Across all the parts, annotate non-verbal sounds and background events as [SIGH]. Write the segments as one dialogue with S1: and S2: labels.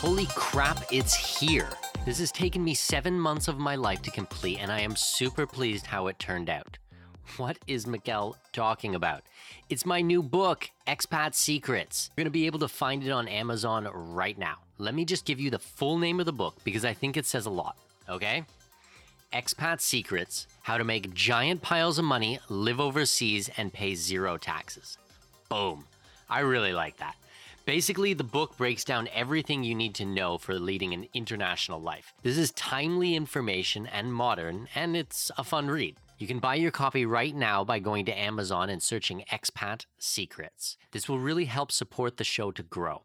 S1: Holy crap, it's here! This has taken me seven months of my life to complete, and I am super pleased how it turned out. What is Miguel talking about? It's my new book, Expat Secrets. You're gonna be able to find it on Amazon right now. Let me just give you the full name of the book because I think it says a lot, okay? Expat Secrets How to Make Giant Piles of Money, Live Overseas, and Pay Zero Taxes. Boom. I really like that. Basically, the book breaks down everything you need to know for leading an international life. This is timely information and modern, and it's a fun read. You can buy your copy right now by going to Amazon and searching Expat Secrets. This will really help support the show to grow.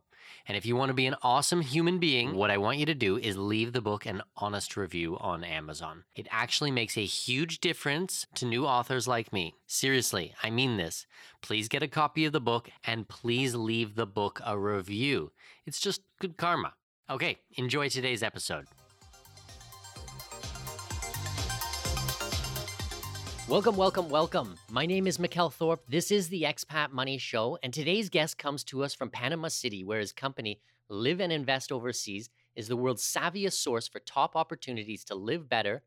S1: And if you want to be an awesome human being, mm-hmm. what I want you to do is leave the book an honest review on Amazon. It actually makes a huge difference to new authors like me. Seriously, I mean this. Please get a copy of the book and please leave the book a review. It's just good karma. Okay, enjoy today's episode. Welcome, welcome, welcome. My name is Mikkel Thorup. This is the Expat Money Show, and today's guest comes to us from Panama City, where his company, Live and Invest Overseas, is the world's savviest source for top opportunities to live better,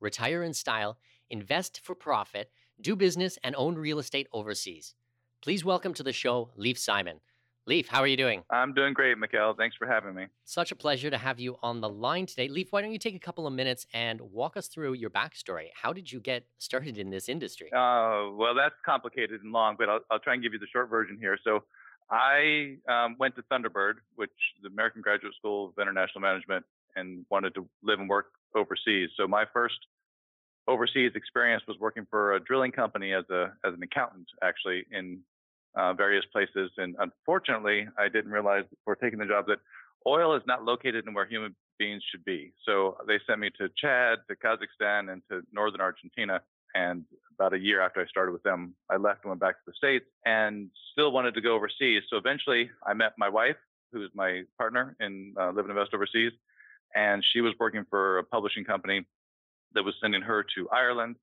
S1: retire in style, invest for profit, do business, and own real estate overseas. Please welcome to the show, Lief Simon. Lief, how are you doing?
S2: I'm doing great, Mikkel. Thanks for having me.
S1: Such a pleasure to have you on the line today. Lief, why don't you take a couple of minutes and walk us through your backstory? How did you get started in this industry?
S2: Uh, well, that's complicated and long, but I'll, I'll try and give you the short version here. So, I um, went to Thunderbird, which is the American Graduate School of International Management, and wanted to live and work overseas. So, my first overseas experience was working for a drilling company as a as an accountant, actually in uh, various places. And unfortunately, I didn't realize before taking the job that oil is not located in where human beings should be. So they sent me to Chad, to Kazakhstan, and to northern Argentina. And about a year after I started with them, I left and went back to the States and still wanted to go overseas. So eventually I met my wife, who is my partner in uh, Live and Invest Overseas. And she was working for a publishing company that was sending her to Ireland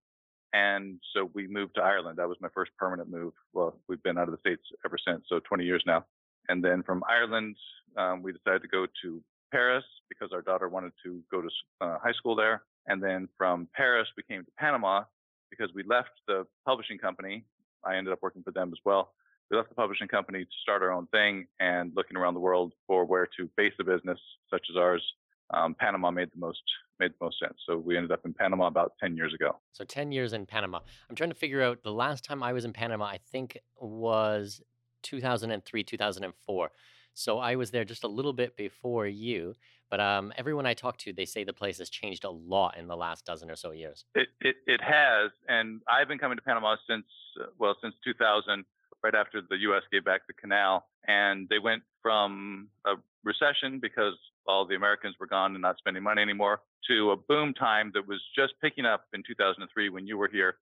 S2: and so we moved to Ireland. That was my first permanent move. Well, we've been out of the States ever since, so 20 years now. And then from Ireland, um, we decided to go to Paris because our daughter wanted to go to uh, high school there. And then from Paris, we came to Panama because we left the publishing company. I ended up working for them as well. We left the publishing company to start our own thing and looking around the world for where to base a business such as ours um, Panama made the most made the most sense. So we ended up in Panama about 10 years ago.
S1: So 10 years in Panama. I'm trying to figure out the last time I was in Panama, I think was 2003, 2004. So I was there just a little bit before you. But um, everyone I talk to, they say the place has changed a lot in the last dozen or so years.
S2: It, it, it has. And I've been coming to Panama since, uh, well, since 2000, right after the U.S. gave back the canal. And they went from a recession because all the Americans were gone and not spending money anymore, to a boom time that was just picking up in 2003 when you were here,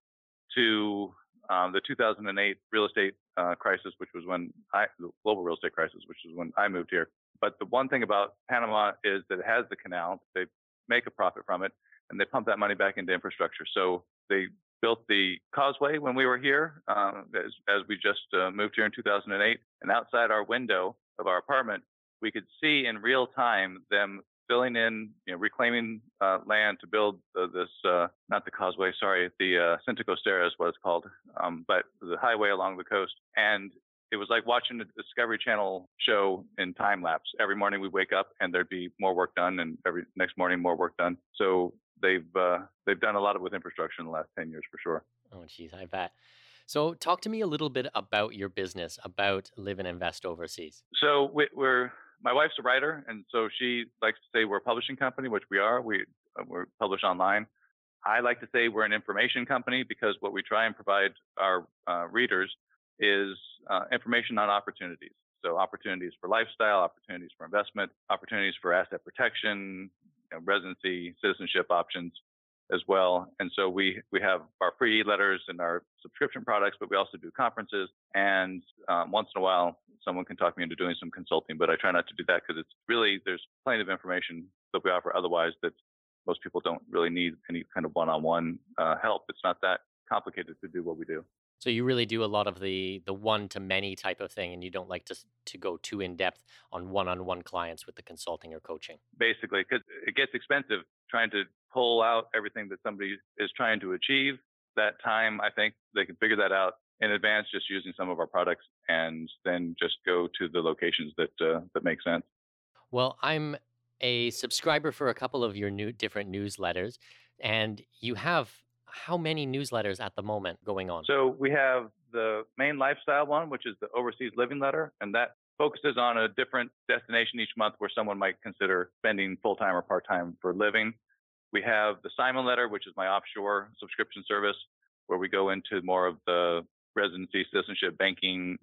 S2: to um, the 2008 real estate uh, crisis, which was when I, the global real estate crisis, which was when I moved here. But the one thing about Panama is that it has the canal. They make a profit from it and they pump that money back into infrastructure. So they built the causeway when we were here, uh, as, as, we just uh, moved here in 2008. And outside our window of our apartment we could see in real time them filling in, you know, reclaiming uh, land to build uh, this, uh, not the causeway, sorry, the uh, Cinta Costera is what it's called, um, but the highway along the coast. And it was like watching a Discovery Channel show in time lapse. Every morning we'd wake up and there'd be more work done, and every next morning more work done. So they've uh, they've done a lot of with infrastructure in the last ten years for sure.
S1: Oh, geez, I bet. So, talk to me a little bit about your business, about Live and Invest Overseas.
S2: So, we, are my wife's a writer, and so she likes to say we're a publishing company, which we are. We uh, we're published online. I like to say we're an information company because what we try and provide our uh, readers is uh, information on opportunities. So opportunities for lifestyle, opportunities for investment, opportunities for asset protection, you know, residency, citizenship options as well. And so we we have our free letters and our subscription products, but we also do conferences. And um, once in a while, someone can talk me into doing some consulting. But I try not to do that because it's really there's plenty of information that we offer otherwise that most people don't really need any kind of one-on-one uh, help. It's not that complicated to do what we do.
S1: So you really do a lot of the the one to many type of thing, and you don't like to to go too in depth on one on one clients with the consulting or coaching.
S2: Basically, because it gets expensive trying to pull out everything that somebody is trying to achieve. That time, I think they can figure that out in advance, just using some of our products, and then just go to the locations that uh, that make sense.
S1: Well, I'm a subscriber for a couple of your new different newsletters, and you have how many newsletters at the moment going on?
S2: So we have the main lifestyle one, which is the overseas living letter, and that focuses on a different destination each month where someone might consider spending full time or part time for living. We have the Simon letter, which is my offshore subscription service, where we go into more of the residency, citizenship, banking,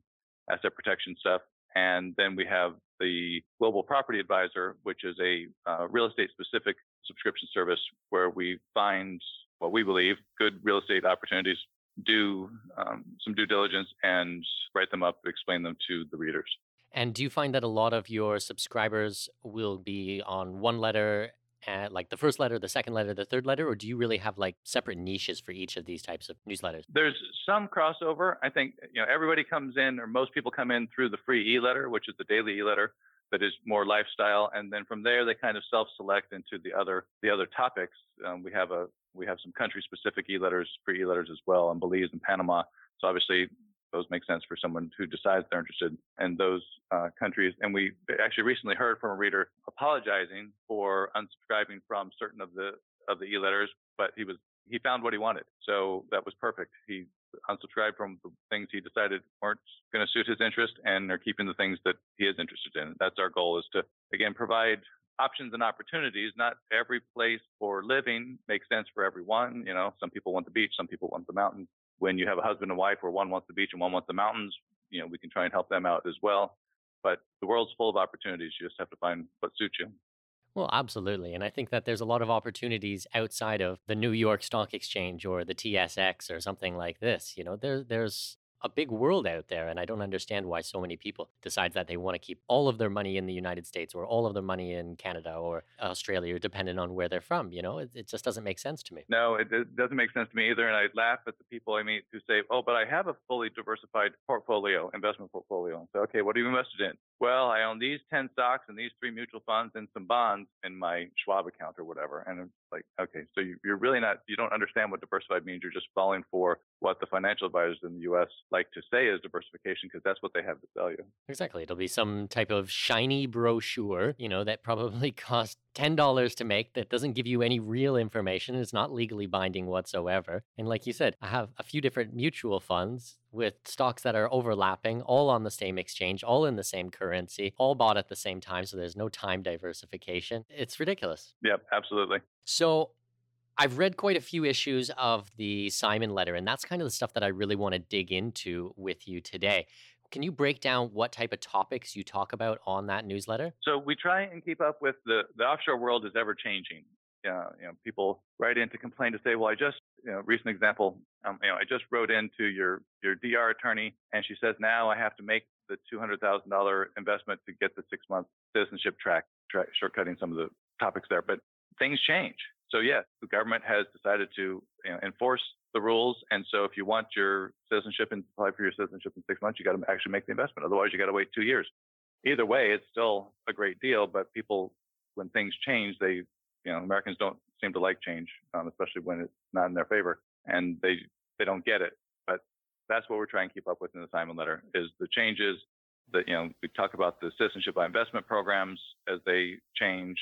S2: asset protection stuff. And then we have the Global Property Advisor, which is a uh, real estate specific subscription service where we find what we believe good real estate opportunities, do um, some due diligence and write them up, explain them to the readers.
S1: And do you find that a lot of your subscribers will be on one letter, uh, like the first letter, the second letter, the third letter, or do you really have like separate niches for each of these types of newsletters?
S2: There's some crossover. I think you know everybody comes in, or most people come in through the free e-letter, which is the daily e-letter that is more lifestyle, and then from there they kind of self-select into the other the other topics. Um, we have a we have some country-specific e-letters, free e-letters as well, in Belize and Panama. So obviously those make sense for someone who decides they're interested in those uh, countries. And we actually recently heard from a reader apologizing for unsubscribing from certain of the of the e-letters, but he was he found what he wanted, so that was perfect. He unsubscribed from the things he decided weren't going to suit his interest, and are keeping the things that he is interested in. That's our goal: is to again provide options and opportunities. Not every place for living makes sense for everyone. You know, some people want the beach, some people want the mountains. When you have a husband and wife where one wants the beach and one wants the mountains, you know, we can try and help them out as well. But the world's full of opportunities. You just have to find what suits you.
S1: Well, absolutely. And I think that there's a lot of opportunities outside of the New York Stock Exchange or the TSX or something like this. You know, there, there's a big world out there and i don't understand why so many people decide that they want to keep all of their money in the united states or all of their money in canada or australia depending on where they're from you know? It, it just doesn't make sense to me.
S2: No it, it, doesn't make sense to me either and i laugh at the people i meet who say oh but i have a fully diversified portfolio investment portfolio say okay what are you invested in well i own these 10 stocks and these three mutual funds and some bonds in my schwab account or whatever and it's like okay so you, you're really not you don't understand what diversified means you're just falling for what the financial advisors in the us like to say is diversification because that's what they have to sell you.
S1: Exactly. It'll be some type of shiny brochure, you know, that probably [LAUGHS] costs $10 to make that doesn't give you any real information. It's not legally binding whatsoever. And like you said, I have a few different mutual funds with stocks that are overlapping, all on the same exchange, all in the same currency, all bought at the same time. So there's no time diversification. It's ridiculous.
S2: Yep, absolutely.
S1: So I've read quite a few issues of the Simon letter, and that's kind of the stuff that I really want to dig into with you today. Can you break down what type of topics you talk about on that newsletter?
S2: So we try and keep up with the the offshore world is ever changing. Uh, you know, people write in to complain to say, well, I just, you know, recent example, um, you know, I just wrote into your your DR attorney, and she says now I have to make the two hundred thousand dollar investment to get the six month citizenship track, track, shortcutting some of the topics there. But things change. So yes, the government has decided to you know, enforce the rules, and so if you want your citizenship and apply for your citizenship in six months, you got to actually make the investment. Otherwise, you got to wait two years. Either way, it's still a great deal, but people when things change, they, you know, Americans don't seem to like change, um, especially when it's not in their favor, and they they don't get it. But that's what we're trying to keep up with in the Simon letter is the changes that you know we talk about the citizenship by investment programs as they change.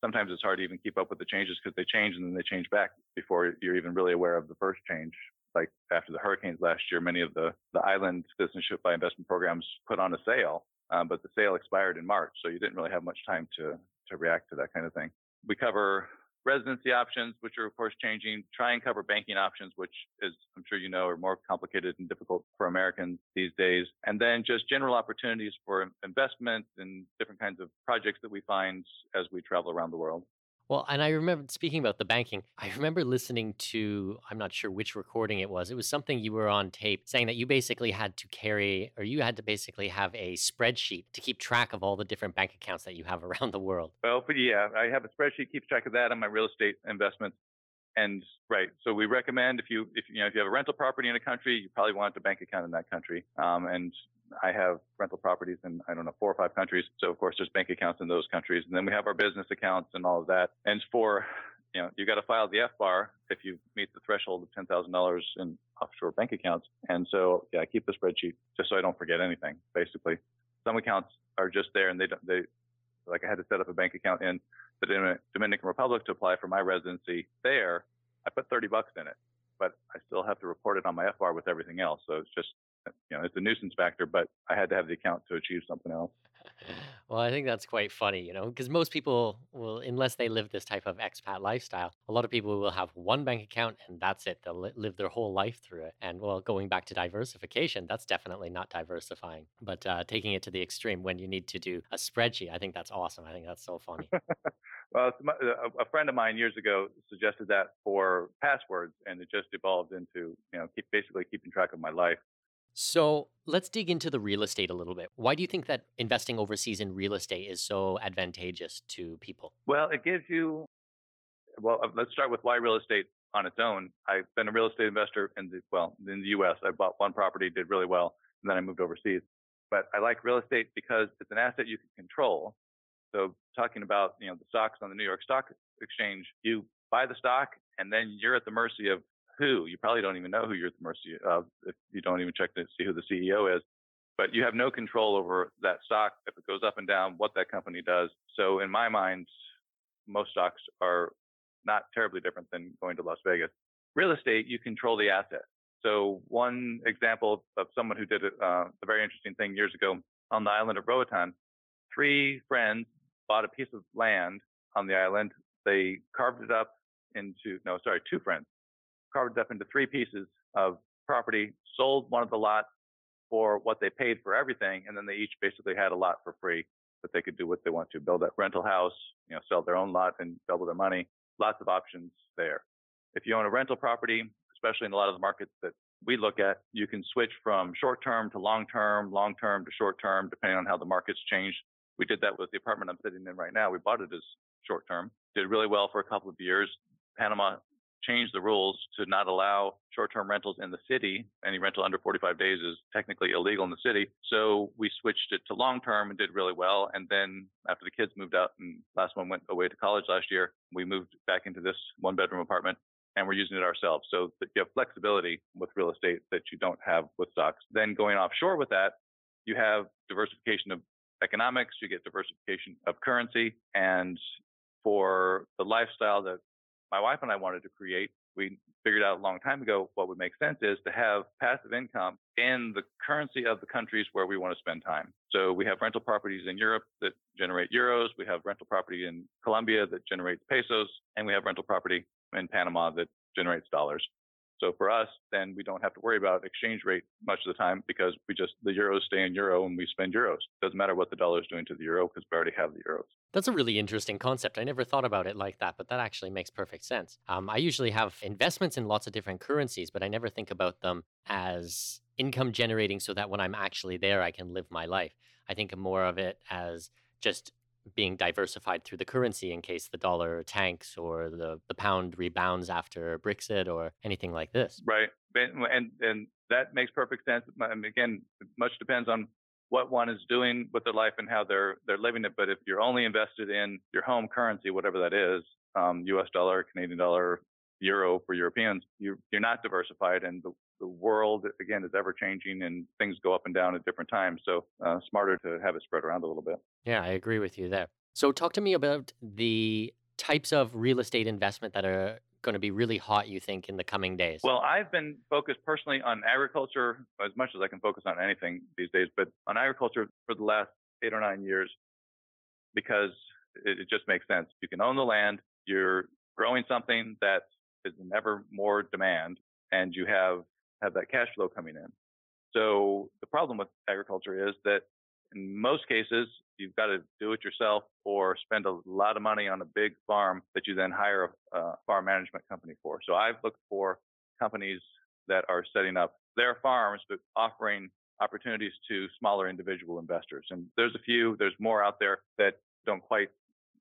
S2: Sometimes it's hard to even keep up with the changes because they change and then they change back before you're even really aware of the first change. Like after the hurricanes last year, many of the the island citizenship by investment programs put on a sale, um, but the sale expired in March, so you didn't really have much time to to react to that kind of thing. We cover residency options, which are of course changing, try and cover banking options, which is, I'm sure you know, are more complicated and difficult for Americans these days. And then just general opportunities for investment and different kinds of projects that we find as we travel around the world.
S1: Well, and I remember speaking about the banking, I remember listening to, I'm not sure which recording it was. It was something you were on tape saying that you basically had to carry, or you had to basically have a spreadsheet to keep track of all the different bank accounts that you have [LAUGHS] around the world.
S2: Well, yeah, I have a spreadsheet, keeps track of that on my real estate investments. And right, so we recommend if you if you know if you have a rental property in a country, you probably want a bank account in that country. Um, and I have rental properties in, I don't know, four or five countries. So of course there's bank accounts in those countries. And then we have our business accounts and all of that. And for, you know, you got to file the FBAR if you meet the threshold of $10,000 in offshore bank accounts. And so, yeah, I keep the spreadsheet just so I don't forget anything, basically. Some accounts are just there and they don't, they, like I had to set up a bank account in the Dominican Republic to apply for my residency there. I put 30 bucks in it, but I still have to report it on my FBAR with everything else. So it's just you know, it's a nuisance factor, but I had to have the account to achieve something else. [LAUGHS]
S1: Well, I think that's quite funny, you know, because most people will, unless they live this type of expat lifestyle, a lot of people will have one bank account and that's it. They'll li- live their whole life through it. And well, going back to diversification, that's definitely not diversifying, but uh, taking it to the extreme when you need to do a spreadsheet, I think that's awesome. I think that's so funny. [LAUGHS]
S2: well, a friend of mine years ago suggested that for passwords, and it just evolved into, you know, keep, basically keeping track of my life.
S1: So let's dig into the real estate a little bit. Why do you think that investing overseas in real estate is so advantageous to people?
S2: Well, it gives you, well, uh, let's start with why real estate on its own. I've been a real estate investor in the, well, in the US. I bought one property, did really well, and then I moved overseas. But I like real estate because it's an asset you can control. So talking about, you know, the stocks on the New York Stock Exchange, you buy the stock and then you're at the mercy of who. You probably don't even know who you're at the mercy of if you don't even check to see who the CEO is. But you have no control over that stock if it goes up and down, what that company does. So in my mind, most stocks are not terribly different than going to Las Vegas. Real estate, you control the asset. So one example of someone who did uh, a very interesting thing years ago on the island of Roatan, three friends bought a piece of land on the island. They carved it up into, no, sorry, two friends carved up into three pieces of property, sold one of the lots for what they paid for everything, and then they each basically had a lot for free that they could do what they want to, build a rental house, you know, sell their own lot and double their money. Lots of options there. If you own a rental property, especially in a lot of the markets that we look at, you can switch from short term to long term, long term to short term, depending on how the market's changed. We did that with the apartment I'm sitting in right now. We bought it as short term, did really well for a couple of years. Panama changed the rules to not allow short-term rentals in the city. Any rental under 45 days is technically illegal in the city. So we switched it to long-term and did really well. And then after the kids moved out and last one went away to college last year, we moved back into this one-bedroom apartment and we're using it ourselves. So you have flexibility with real estate that you don't have with stocks. Then going offshore with that, you have diversification of economics, you get diversification of currency, and for the lifestyle that my wife and I wanted to create, we figured out a long time ago what would make sense is to have passive income in the currency of the countries where we want to spend time. So we have rental properties in Europe that generate euros. We have rental property in Colombia that generates pesos, and we have rental property in Panama that generates dollars. So for us, then we don't have to worry about exchange rate much of the time because we just, the euros stay in euro and we spend euros. Doesn't matter what the dollar is doing to the euro because we already have the euros.
S1: That's a really interesting concept. I never thought about it like that, but that actually makes perfect sense. Um, I usually have investments in lots of different currencies, but I never think about them as income generating so that when I'm actually there, I can live my life. I think more of it as just being diversified through the currency in case the dollar tanks or the, the pound rebounds after Brexit or anything like this.
S2: Right. And, and that makes perfect sense. And again, much depends on what one is doing with their life and how they're they're living it. But if you're only invested in your home currency, whatever that is, um, U.S. dollar, Canadian dollar, euro for Europeans, you're you're not diversified, and the the world again is ever changing and things go up and down at different times. So uh, smarter to have it spread around a little bit.
S1: Yeah, I agree with you there. So talk to me about the types of real estate investment that are going to be really hot, you think, in the coming days?
S2: Well, I've been focused personally on agriculture as much as I can focus on anything these days, but on agriculture for the last eight or nine years because it, it just makes sense. You can own the land, you're growing something that is in ever more demand, and you have have that cash flow coming in. So the problem with agriculture is that in most cases, you've got to do it yourself or spend a lot of money on a big farm that you then hire a, a farm management company for. So I've looked for companies that are setting up their farms, but offering opportunities to smaller individual investors. And there's a few, there's more out there that don't quite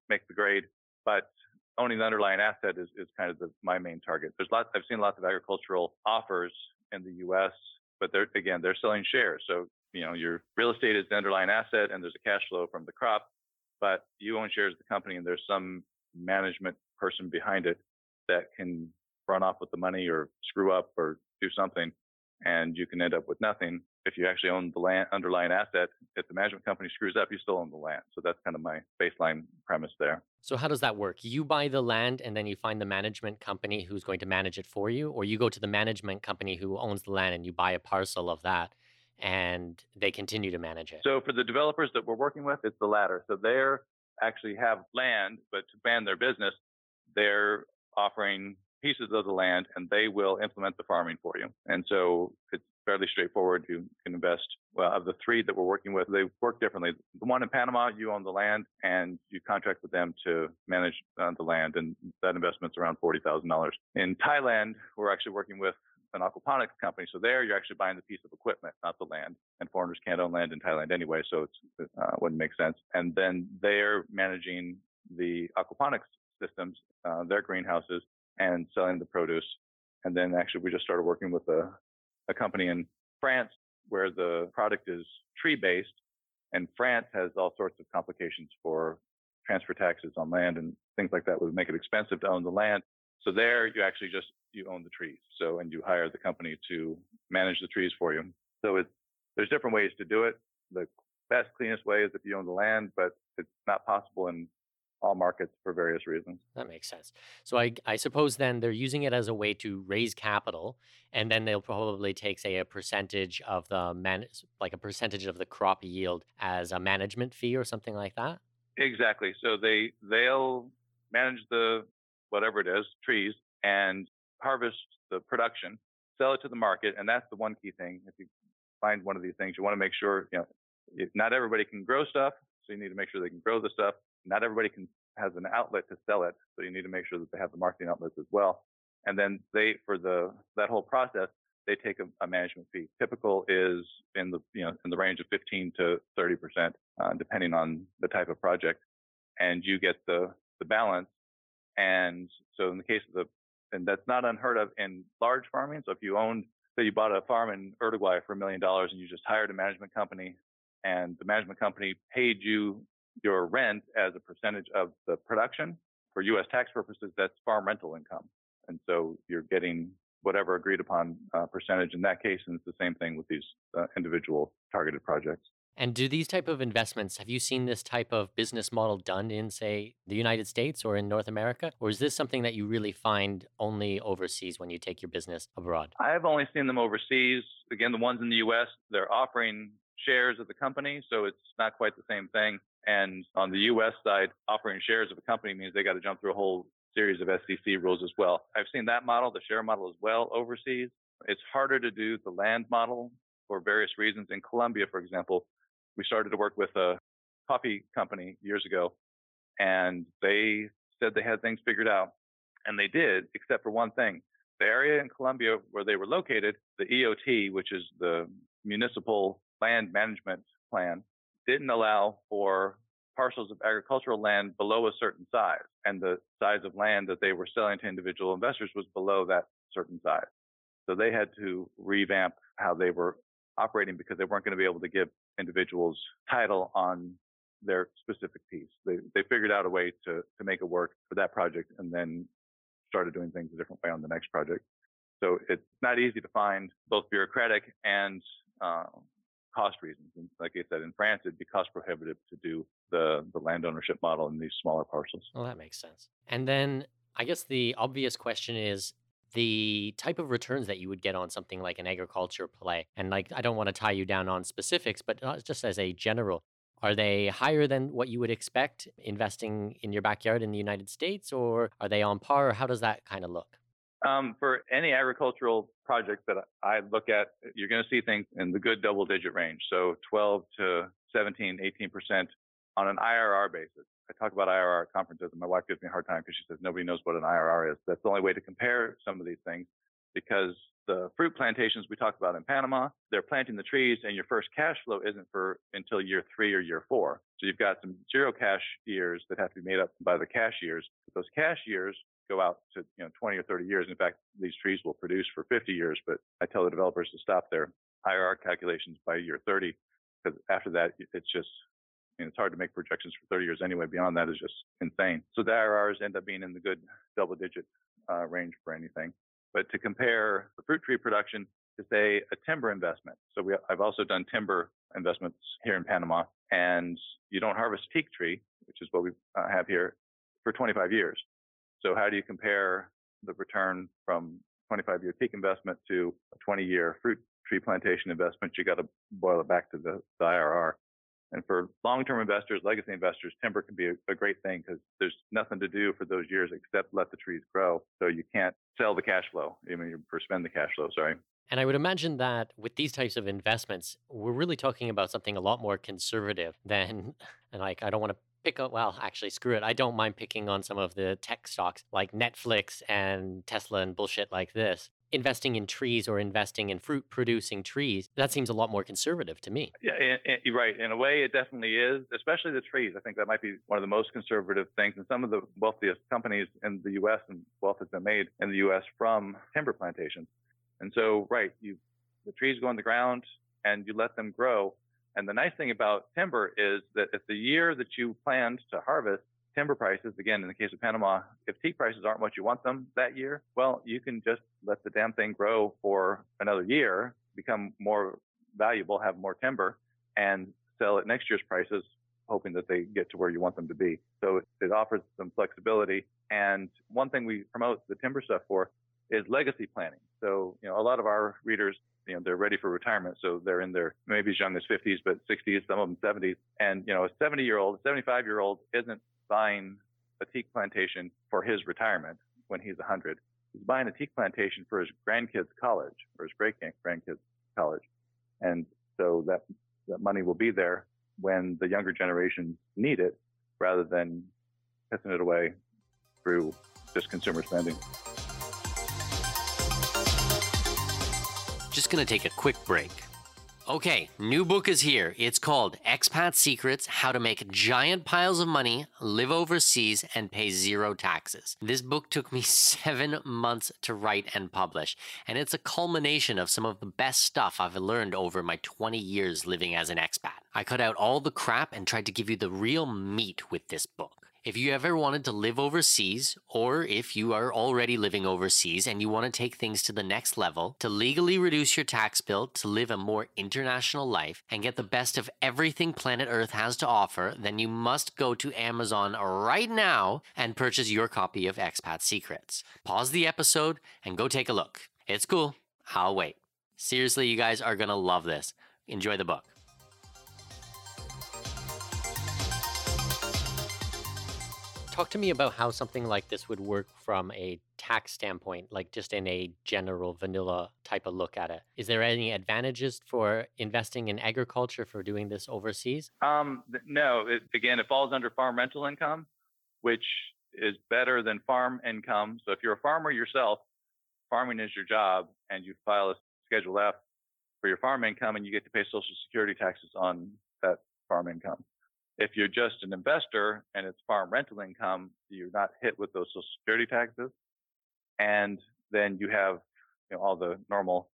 S2: make the grade, but owning the underlying asset is, is kind of the, my main target. There's lots, I've seen lots of agricultural offers in the U.S., but they're, again, they're selling shares. So you know, your real estate is the underlying asset and there's a cash flow from the crop, but you own shares of the company and there's some management person behind it that can run off with the money or screw up or do something and you can end up with nothing. If you actually own the land, underlying asset, if the management company screws up, you still own the land. So that's kind of my baseline premise there.
S1: So how does that work? You buy the land and then you find the management company who's going to manage it for you, or you go to the management company who owns the land and you buy a parcel of that and they continue to manage it.
S2: So for the developers that we're working with, it's the latter. So they're actually have land, but to ban their business, they're offering pieces of the land and they will implement the farming for you. And so it's fairly straightforward. You can invest. Well, of the three that we're working with, they work differently. The one in Panama, you own the land and you contract with them to manage uh, the land, and that investment's around forty thousand dollars. In Thailand, we're actually working with an aquaponics company. So there, you're actually buying the piece of equipment, not the land. And foreigners can't own land in Thailand anyway, so it uh, wouldn't make sense. And then they're managing the aquaponics systems, uh, their greenhouses, and selling the produce. And then actually, we just started working with a, a company in France where the product is tree based, and France has all sorts of complications for transfer taxes on land and things like that would make it expensive to own the land. So there, you actually just you own the trees. So and you hire the company to manage the trees for you. So it's there's different ways to do it. The best, cleanest way is if you own the land, but it's not possible in all markets for various reasons.
S1: That makes sense. So I, I suppose then they're using it as a way to raise capital, and then they'll probably take, say, a percentage of the man, like a percentage of the crop yield as a management fee or something like that.
S2: Exactly. So they they'll manage the whatever it is, trees, and harvest the production, sell it to the market, and that's the one key thing. If you find one of these things, you want to make sure you know not everybody can grow stuff, so you need to make sure they can grow the stuff. Not everybody can has an outlet to sell it, so you need to make sure that they have the marketing outlets as well. And then they for the that whole process, they take a, a management fee. Typical is in the you know in the range of 15 to 30 percent, uh, depending on the type of project, and you get the the balance and so in the case of the, and that's not unheard of in large farming. So if you owned, say you bought a farm in Uruguay for a million dollars and you just hired a management company and the management company paid you your rent as a percentage of the production for U.S. tax purposes, that's farm rental income. And so you're getting whatever agreed upon uh, percentage in that case. And it's the same thing with these uh, individual targeted projects.
S1: And do these type of investments, have you seen this type of business model done in, say, the United States or in North America? Or is this something that you really find only overseas when you take your business abroad?
S2: I've only seen them overseas. Again, the ones in the US, they're offering shares of the company, so it's not quite the same thing. And on the US side, offering shares of a company means they got to jump through a whole series of SEC rules as well. I've seen that model, the share model as well overseas. It's harder to do the land model for various reasons. In Colombia, for example, we started to work with a coffee company years ago, and they said they had things figured out, and they did, except for one thing. The area in Colombia where they were located, the EOT, which is the municipal land management plan, didn't allow for parcels of agricultural land below a certain size. And the size of land that they were selling to individual investors was below that certain size. So they had to revamp how they were operating because they weren't going to be able to give individuals title on their specific piece. They they figured out a way to to make it work for that project, and then started doing things a different way on the next project. So it's not easy to find both bureaucratic and uh, cost reasons. And like I said, in France, it'd be cost prohibitive to do the the land ownership model in these smaller parcels.
S1: Well, that makes sense. And then I guess the obvious question is the type of returns that you would get on something like an agriculture play. And like, I don't want to tie you down on specifics, but uh, just as a general, are they higher than what you would expect investing in your backyard in the United States, or are they on par? Or how does that kind of look?
S2: Um, for any agricultural project that I look at, you're going to see things in the good double digit range. So 12 to 17, 18% on an IRR basis. I talk about IRR conferences and my wife gives me a hard time because she says nobody knows what an IRR is. That's the only way to compare some of these things because the fruit plantations we talked about in Panama, they're planting the trees and your first cash flow isn't for until year three or year four. So you've got some zero cash years that have to be made up by the cash years. But those cash years go out to you know 20 or 30 years. In fact, these trees will produce for 50 years, but I tell the developers to stop their IRR calculations by year 30 because after that it's just you know, it's hard to make projections for 30 years anyway. Beyond that is just insane. So the IRRs end up being in the good double digit uh, range for anything. But to compare the fruit tree production to say a timber investment. So we, I've also done timber investments here in Panama and you don't harvest teak tree, which is what we uh, have here for 25 years. So how do you compare the return from 25 year teak investment to a 20 year fruit tree plantation investment? You got to boil it back to the, the IRR. And for long-term investors, legacy investors, timber can be a, a great thing because there's nothing to do for those years except let the trees grow. So you can't sell the cash flow. I mean, you spend the cash flow. Sorry.
S1: And I would imagine that with these types of investments, we're really talking about something a lot more conservative than, and [LAUGHS] like, I don't want to pick up, well, actually, screw it. I don't mind picking on some of the tech stocks like Netflix and Tesla and bullshit like this investing in trees or investing in fruit producing trees, that seems a lot more conservative to me.
S2: Yeah, and, and, you're right. In a way, it definitely is, especially the trees. I think that might be one of the most conservative things. And some of the wealthiest companies in the U.S. and wealth has been made in the U.S. from timber plantations. And so, right, you the trees go in the ground and you let them grow. And the nice thing about timber is that if the year that you planned to harvest timber prices, again, in the case of Panama, if teak prices aren't what you want them that year, well, you can just let the damn thing grow for another year, become more valuable, have more timber, and sell at next year's prices, hoping that they get to where you want them to be. So it offers some flexibility. And one thing we promote the timber stuff for is legacy planning. So, you know, a lot of our readers you know they're ready for retirement so they're in their maybe as young as 50s but 60s some of them 70s and you know a 70 year old 75 year old isn't buying a teak plantation for his retirement when he's 100. He's buying a teak plantation for his grandkids' college or his great grandkids' college. And so that, that money will be there when the younger generations need it rather than pissing it away through just consumer spending.
S1: Just going to take a quick break. Okay, new book is here. It's called Expat Secrets How to Make Giant Piles of Money, Live Overseas, and Pay Zero Taxes. This book took me [LAUGHS] seven months to write and publish, and it's a culmination of some of the best stuff I've learned over my 20 years living as an expat. I cut out all the crap and tried to give you the real meat with this book. If you ever wanted to live overseas, or if you are already living overseas and you want to take things to the next level, to legally reduce your tax bill, to live a more international life, and get the best of everything planet Earth has to offer, then you must go to Amazon right now and purchase your copy of Expat Secrets. Pause the episode and go take a look. It's cool. I'll wait. Seriously, you guys are going to love this. Enjoy the book. Talk to me about how something like this would work from a tax standpoint, like just in a general vanilla type of look at it. Is there any advantages for investing in agriculture for doing this overseas?
S2: Um, no. It, again, it falls under farm rental income, which is better than farm income. So if you're a farmer yourself, farming is your job, and you file a Schedule F for your farm income, and you get to pay Social Security taxes on that farm income. If you're just an investor and it's farm rental income, you're not hit with those social security taxes. And then you have you know, all the normal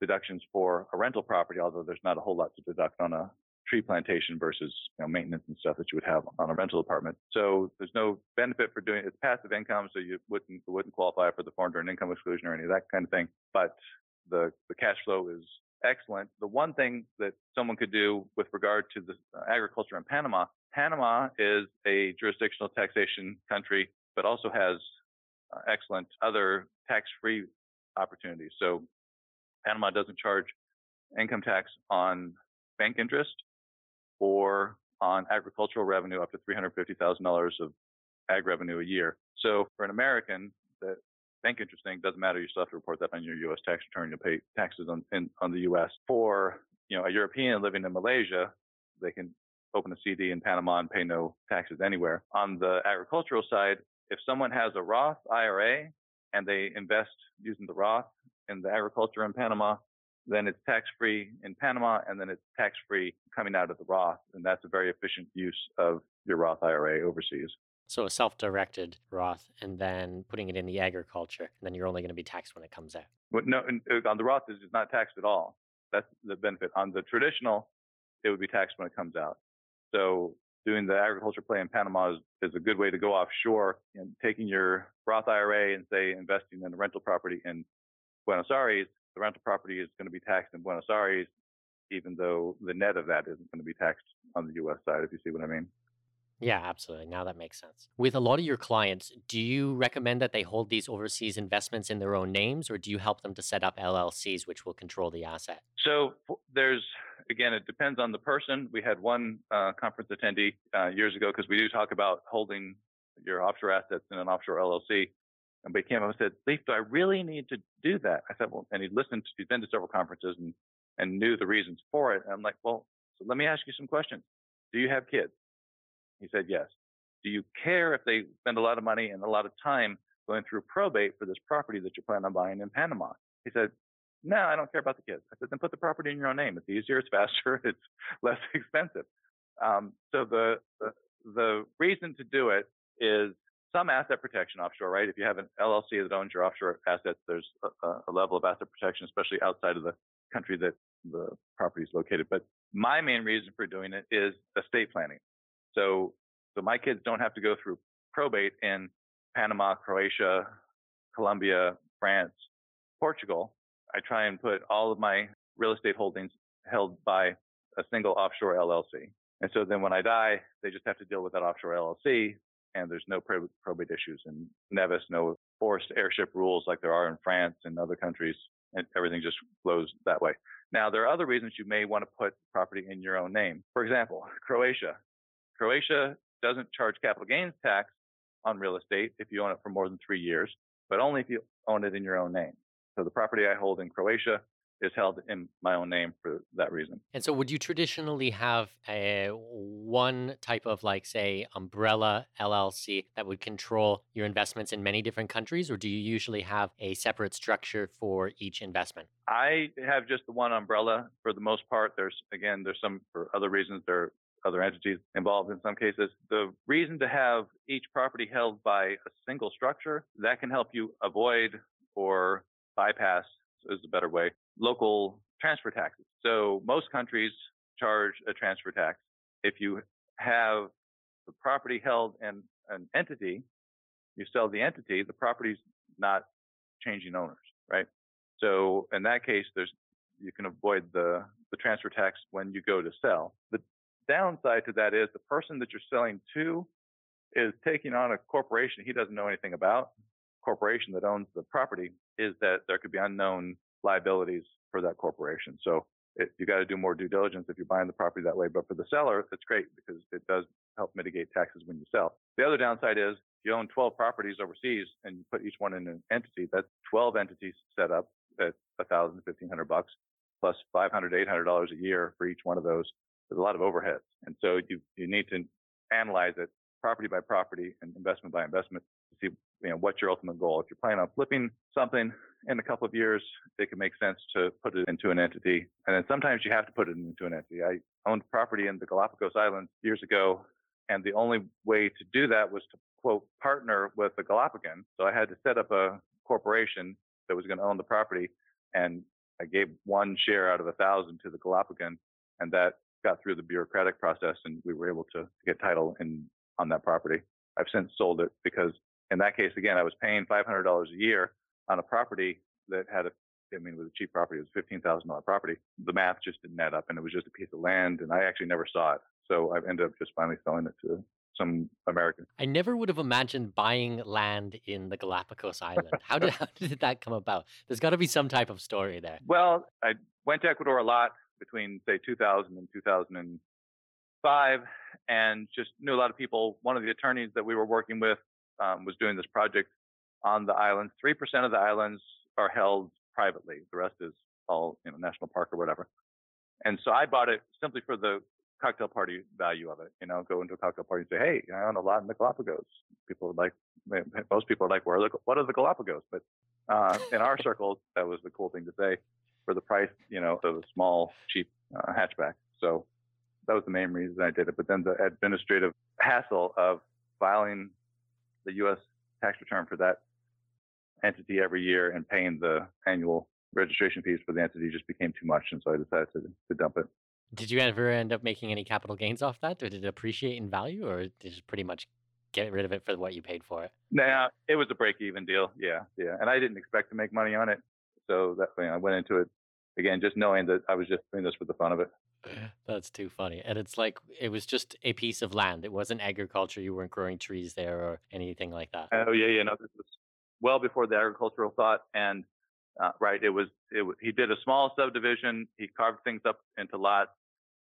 S2: deductions for a rental property, although there's not a whole lot to deduct on a tree plantation versus you know, maintenance and stuff that you would have on a rental apartment. So there's no benefit for doing it. it's passive income, so you wouldn't wouldn't qualify for the foreign direct income exclusion or any of that kind of thing. But the the cash flow is excellent. The one thing that someone could do with regard to the uh, agriculture in Panama, Panama is a jurisdictional taxation country, but also has uh, excellent other tax-free opportunities. So Panama doesn't charge income tax on bank interest or on agricultural revenue up to $350,000 of ag revenue a year. So for an American, the bank interesting. doesn't matter. You still have to report that on your U.S. tax return to pay taxes on in, on the U.S. For you know a European living in Malaysia, they can open a CD in Panama and pay no taxes anywhere. On the agricultural side, if someone has a Roth IRA and they invest using the Roth in the agriculture in Panama, then it's tax free in Panama, and then it's tax free coming out of the Roth. And that's a very efficient use of your Roth IRA overseas.
S1: So a self directed Roth and then putting it in the agriculture, and then you're only going to be taxed when it comes out.
S2: But no, uh, on the Roth, it's not taxed at all. That's the benefit. On the traditional, it would be taxed when it comes out. So doing the agriculture play in Panama is, is a good way to go offshore and taking your Roth IRA and say investing in a rental property in Buenos Aires the rental property is going to be taxed in Buenos Aires, even though the net of that isn't going to be taxed on the U.S. side, if you see what I mean.
S1: Yeah, absolutely. Now that makes sense. With a lot of your clients, do you recommend that they hold these overseas investments in their own names, or do you help them to set up LLCs which will control the asset?
S2: So there's, again, it depends on the person. We had one uh, conference attendee uh, years ago because we do talk about holding your offshore assets in an offshore LLC. And he came up and said, Lief, do I really need to do that? I said, well, and he listened to, he'd been to several conferences and, and knew the reasons for it. And I'm like, well, so let me ask you some questions. Do you have kids? He said, yes. Do you care if they spend a lot of money and a lot of time going through probate for this property that you plan on buying in Panama? He said, no, I don't care about the kids. I said, then put the property in your own name. It's easier, it's faster, [LAUGHS] it's less [LAUGHS] expensive. Um, so the, the, the reason to do it is some asset protection offshore, right? If you have an LLC that owns your offshore assets, there's a, a level of asset protection, especially outside of the country that the property is located. But my main reason for doing it is estate planning. So, so my kids don't have to go through probate in Panama, Croatia, Colombia, France, Portugal. I try and put all of my real estate holdings held by a single offshore LLC. And so then when I die, they just have to deal with that offshore LLC and there's no probate issues in Nevis, no forced heirship rules like there are in France and other countries, and everything just flows that way. Now, there are other reasons you may want to put property in your own name. For example, [LAUGHS] Croatia. Croatia doesn't charge capital gains tax on real estate if you own it for more than three years, but only if you own it in your own name. So the property I hold in Croatia is held in my own name for that reason.
S1: And so, would you traditionally have a one type of, like, say, umbrella LLC that would control your investments in many different countries, or do you usually have a separate structure for each investment?
S2: I have just the one umbrella for the most part. There's again, there's some for other reasons. There are other entities involved in some cases. The reason to have each property held by a single structure that can help you avoid or bypass is a better way local transfer taxes. So most countries charge a transfer tax. If you have the property held in an entity, you sell the entity, the property's not changing owners, right? So in that case, there's you can avoid the the transfer tax when you go to sell. The downside to that is the person that you're selling to is taking on a corporation he doesn't know anything about. Corporation that owns the property is that there could be unknown liabilities for that corporation. So it, you got to do more due diligence if you're buying the property that way. But for the seller, it's great because it does help mitigate taxes when you sell. The other downside is you own 12 properties overseas and you put each one in an entity, that's 12 entities set up at a thousand, fifteen hundred bucks plus 500, 800 dollars a year for each one of those. There's a lot of overheads, and so you you need to analyze it property by property and investment by investment to see you know what's your ultimate goal. If you're planning on flipping something in a couple of years, it can make sense to put it into an entity. And then sometimes you have to put it into an entity. I owned property in the Galapagos Islands years ago, and the only way to do that was to quote partner with a Galapagan. So I had to set up a corporation that was going to own the property and I gave one share out of a thousand to the Galapagos, and that got through the bureaucratic process, and we were able to get title in on that property. I've since sold it because in that case, again, I was paying $500 a year on a property that had a, I mean, it was a cheap property. It was a $15,000 property. The math just didn't add up and it was just a piece of land and I actually never saw it. So I've ended up just finally selling it to some American.
S1: I never would have imagined buying land in the Galapagos Island. How did [LAUGHS] how did that come about? There's got to be some type of story there.
S2: Well, I went to Ecuador a lot between say 2000 and 2005, and just knew a lot of people. One of the attorneys that we were working with um, was doing this project on the islands. Three percent of the islands are held privately. The rest is all you know, national park or whatever. And so I bought it simply for the cocktail party value of it. You know, go into a cocktail party and say, "Hey, I own a lot in the Galapagos." People would like, most people are like, "Where are the, what are the Galapagos?" But uh, in our circles, that was the cool thing to say for the price, you know, of a small, cheap uh, hatchback. So that was the main reason I did it. But then the administrative hassle of filing the U.S. tax return for that entity every year and paying the annual registration fees for the entity just became too much, and so I decided to, to dump it.
S1: Did you ever end up making any capital gains off that? Did it appreciate in value, or did you just pretty much get rid of it for what you paid for it?
S2: Nah, it was a break-even deal. Yeah, yeah, and I didn't expect to make money on it, so that you know, I went into it again just knowing that I was just doing this for the fun of it.
S1: That's too funny. And it's like it was just a piece of land. It wasn't agriculture. You weren't growing trees there or anything like that.
S2: Oh yeah, yeah. No, this was well before the agricultural thought. And uh, right, it was it. Was, he did a small subdivision. He carved things up into lots,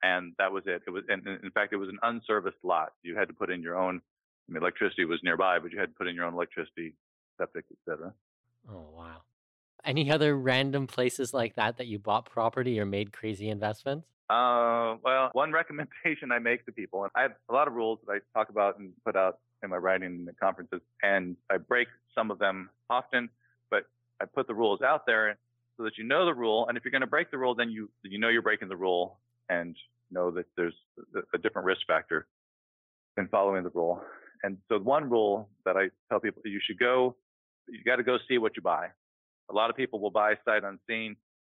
S2: and that was it. It was, and in fact, it was an unserviced lot. You had to put in your own. I mean, electricity was nearby, but you had to put in your own electricity, septic, etc.
S1: Oh wow. Any other random places like that that you bought property or made crazy investments?
S2: Uh, well, one [LAUGHS] recommendation I make to people, and I have a lot of rules that I talk about and put out in my writing and conferences, and I break some of them often, but I put the rules out there so that you know the rule. And if you're going to break the rule, then you you know you're breaking the rule and know that there's a different risk factor in following the rule. And so one rule that I tell people you should go, you got to go see what you buy. A lot of people will buy sight unseen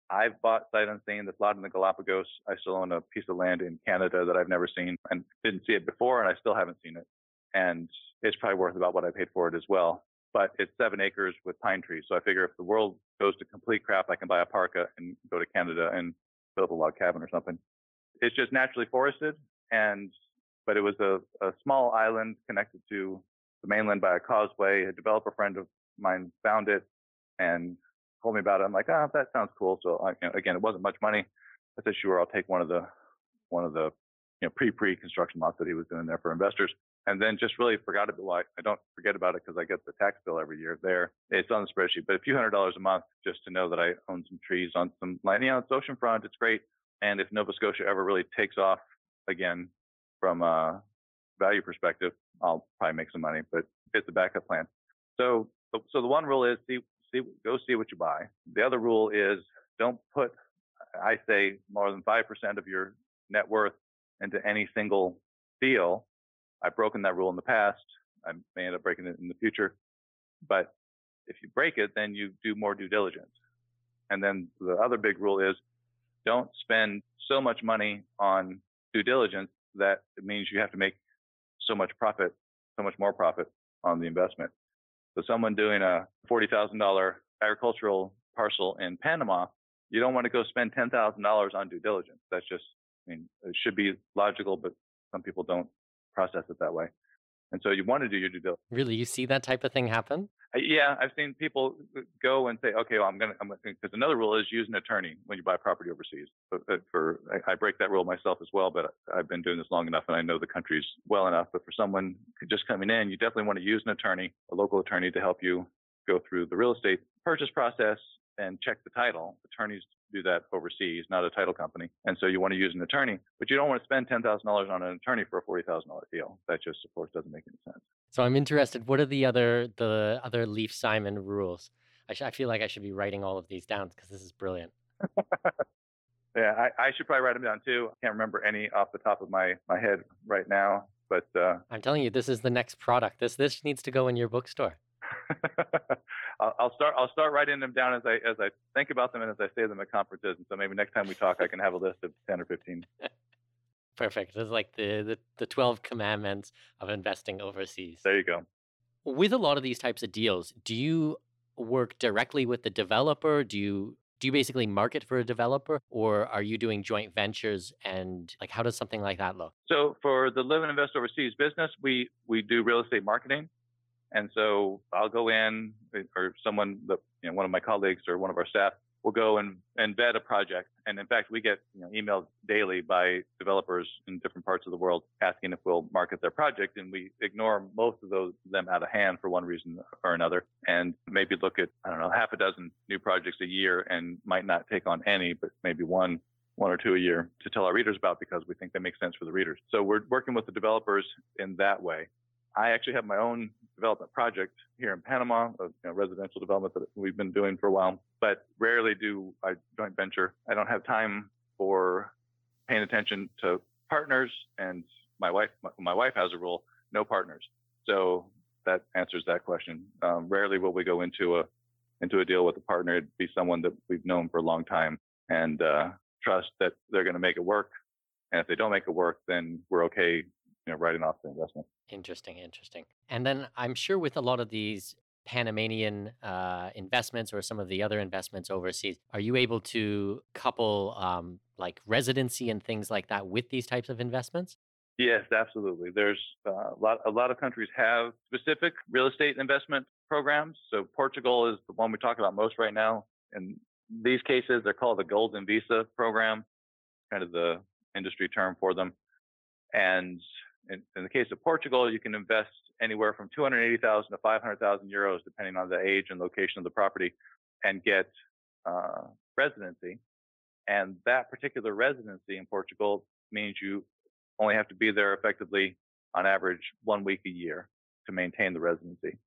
S2: I've bought sight unseen this lot in the Galapagos. I still own a piece of land in Canada that I've never seen and didn't see it before, and I still haven't seen it. And it's probably worth about what I paid for it as well. But it's seven acres with pine trees. So I figure if the world goes to complete crap, I can buy a parka and go to Canada and build a log cabin or something. It's just naturally forested, and but it was a, a small island connected to the mainland by a causeway. A developer friend of mine found it and told me about it. I'm like, ah, oh, that sounds cool. So I, you know, again, it wasn't much money. I said, sure, I'll take one of the one of the you know pre pre construction lots that he was doing there for investors. And then just really forgot about why I don't forget about it because I get the tax bill every year there. It's on the spreadsheet, but a few hundred dollars a month just to know that I own some trees on some land. Know, it's oceanfront. It's great. And if Nova Scotia ever really takes off again from a value perspective, I'll probably make some money, but it's a backup plan. So, so the one rule is see see, go see what you buy. The other rule is don't put, I say, more than 5% of your net worth into any single deal. I've broken that rule in the past. I may end up breaking it in the future. But if you break it, then you do more due diligence. And then the other big rule is don't spend so much money on due diligence that it means you have to make so much profit, so much more profit on the investment. So someone doing a $40,000 agricultural parcel in Panama, you don't want to go spend $10,000 on due diligence. That's just, I mean, it should be logical, but some people don't process it that way. And so you want to do your due diligence.
S1: Really, you see that type of thing happen?
S2: Yeah, I've seen people go and say, okay, well, I'm going to, because another rule is use an attorney when you buy property overseas. But uh, for, I break that rule myself as well, but I've been doing this long enough and I know the countries well enough. But for someone just coming in, you definitely want to use an attorney, a local attorney to help you go through the real estate purchase process and check the title. Attorneys do that overseas, not a title company. And so you want to use an attorney, but you don't want to spend $10,000 on an attorney for a $40,000 deal. That just, of course, doesn't make any sense.
S1: So I'm interested. What are the other the other Lief Simon rules? I, sh- I feel like I should be writing all of these down because this is brilliant. [LAUGHS]
S2: yeah, I, I, should probably write them down too. I can't remember any off the top of my, my head right now, but uh,
S1: I'm telling you, this is the next product. This this needs to go in your bookstore. [LAUGHS]
S2: I'll, I'll start. I'll start writing them down as I as I think about them and as I say them at conferences. And so maybe next time we talk, I can have a list of ten or fifteen. [LAUGHS]
S1: Perfect. It's like the, the the twelve commandments of investing overseas.
S2: There you go.
S1: With a lot of these types of deals, do you work directly with the developer? Do you do you basically market for a developer or are you doing joint ventures and like how does something like that look
S2: so for the live and invest overseas business we we do real estate marketing and so i'll go in eh, or someone that you know one of my colleagues or one of our staff will go and, and vet a project. And in fact, we get you know, emailed daily by developers in different parts of the world asking if we'll market their project. And we ignore most of those them out of hand for one reason or another. And maybe look at, I don't know, half a dozen new projects a year and might not take on any, but maybe one one or two a year to tell our readers about because we think they make sense for the readers. So we're working with the developers in that way. I actually have my own development project here in Panama, a you know, residential development that we've been doing for a while, but rarely do I joint venture. I don't have time for paying attention to partners, and my wife, my, my wife has a rule: no partners. So that answers that question. Um, rarely will we go into a into a deal with a partner. It'd be someone that we've known for a long time and uh, trust that they're going to make it work. And if they don't make it work, then we're okay you know, writing off the investment.
S1: Interesting, interesting. And then I'm sure with a lot of these Panamanian uh, investments or some of the other investments overseas, are you able to couple um, like residency and things like that with these types of investments?
S2: Yes, absolutely. There's uh, a lot. A lot of countries have specific real estate investment programs. So Portugal is the one we talk about most right now. In these cases, they're called the Golden Visa program, kind of the industry term for them. And in, in the case of Portugal, you can invest anywhere from 280,000 to 500,000 euros, depending on the age and location of the property, and get uh, residency. And that particular residency in Portugal means you only have to be there effectively on average one week a year to maintain the residency.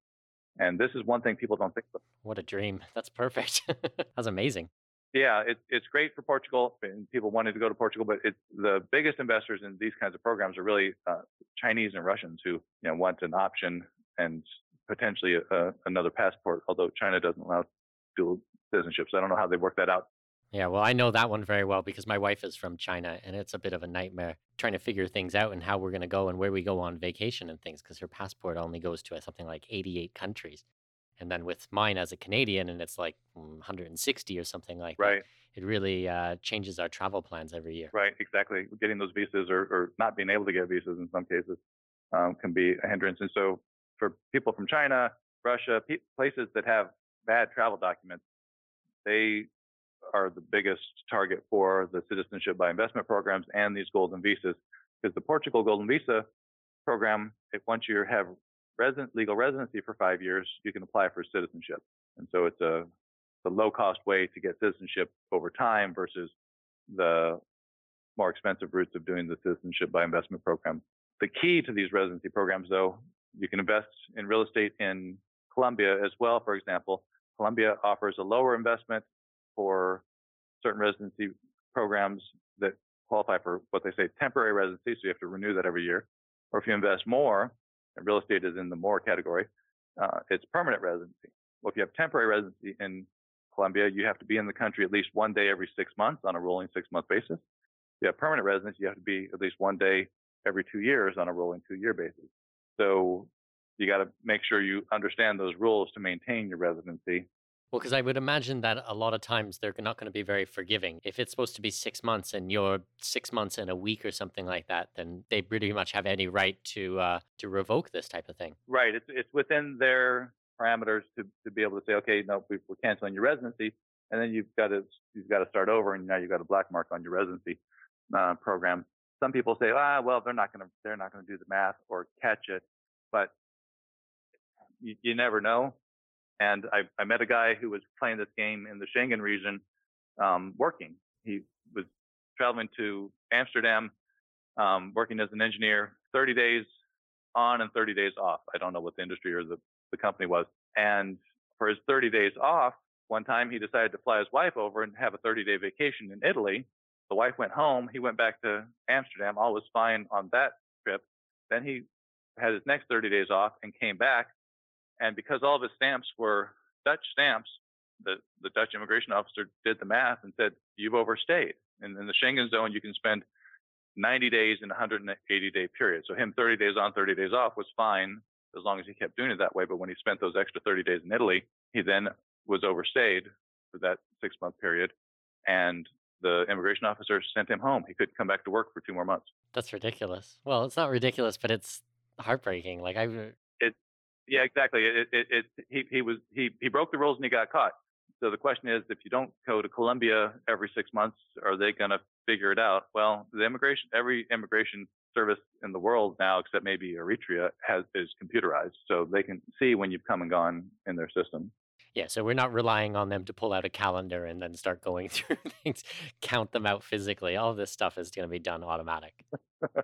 S2: And this is one thing people don't think about.
S1: What a dream. [LAUGHS] That's perfect. [LAUGHS] That's amazing
S2: yeah, it, it's great for Portugal and people wanting to go to Portugal, but it's the biggest investors in these kinds of programs are really uh, Chinese and Russians who you know want an option and potentially a, another passport. Although China doesn't allow dual citizenship, so I don't know how they work that out.
S1: Yeah, well, I know that one very well because my wife is from China, and it's a bit of a nightmare trying to figure things out and how we're going to go and where we go on vacation and things because her passport only goes to something like 88 countries. And then with mine as a Canadian, and it's like 160 or something like
S2: right.
S1: that. It really uh, changes our travel plans every year.
S2: Right, exactly. Getting those visas or, or not being able to get visas in some cases um, can be a hindrance. And so for people from China, Russia, pe- places that have bad travel documents, they are the biggest target for the citizenship by investment programs and these golden visas. Because the Portugal Golden Visa program, if once you have resident, legal residency for five years, you can apply for citizenship. And so it's a, a low cost way to get citizenship over time versus the more expensive routes of doing the citizenship by investment program. The key to these residency programs, though, you can invest in real estate in Colombia as well. For example, Colombia offers a lower investment for certain residency programs that qualify for what they say temporary residency, so you have to renew that every year. Or if you invest more, and real estate is in the more category, uh, it's permanent residency. Well, if you have temporary residency in Colombia, you have to be in the country at least one day every six months on a rolling six month basis. If you have permanent residence, you have to be at least one day every two years on a rolling two year basis. So you got to make sure you understand those rules to maintain your residency
S1: well, because I would imagine that a lot of times they're not going to be very forgiving. If it's supposed to be six months and you're six months in a week or something like that, then they pretty much have any right to uh, to revoke this type of thing.
S2: Right. It's it's within their parameters to, to be able to say, okay, no, we're canceling your residency, and then you've got to you've got to start over, and now you've got a black mark on your residency uh, program. Some people say, ah, well, they're not going to they're not going to do the math or catch it, but you, you never know. And I, I met a guy who was playing this game in the Schengen region, um, working. He was traveling to Amsterdam, um, working as an engineer, 30 days on and 30 days off. I don't know what the industry or the, the company was. And for his 30 days off, one time he decided to fly his wife over and have a 30 day vacation in Italy. The wife went home. He went back to Amsterdam. All was fine on that trip. Then he had his next 30 days off and came back and because all of his stamps were Dutch stamps, the, the Dutch immigration officer did the math and said, you've overstayed. And in the Schengen zone, you can spend 90 days in a 180 day period. So him 30 days on, 30 days off was fine as long as he kept doing it that way. But when he spent those extra 30 days in Italy, he then was overstayed for that six month period. And the immigration officer sent him home. He couldn't come back to work for two more months.
S1: That's ridiculous. Well, it's not ridiculous, but it's heartbreaking. Like I,
S2: yeah, exactly. It, it, it, he, he was, he, he broke the rules and he got caught. So the question is, if you don't go to Colombia every six months, are they going to figure it out? Well, the immigration, every immigration service in the world now, except maybe Eritrea, has is computerized, so they can see when you've come and gone in their system.
S1: Yeah, so we're not relying on them to pull out a calendar and then start going [LAUGHS] through things, count them out physically. All this stuff is going to be done automatic. [LAUGHS]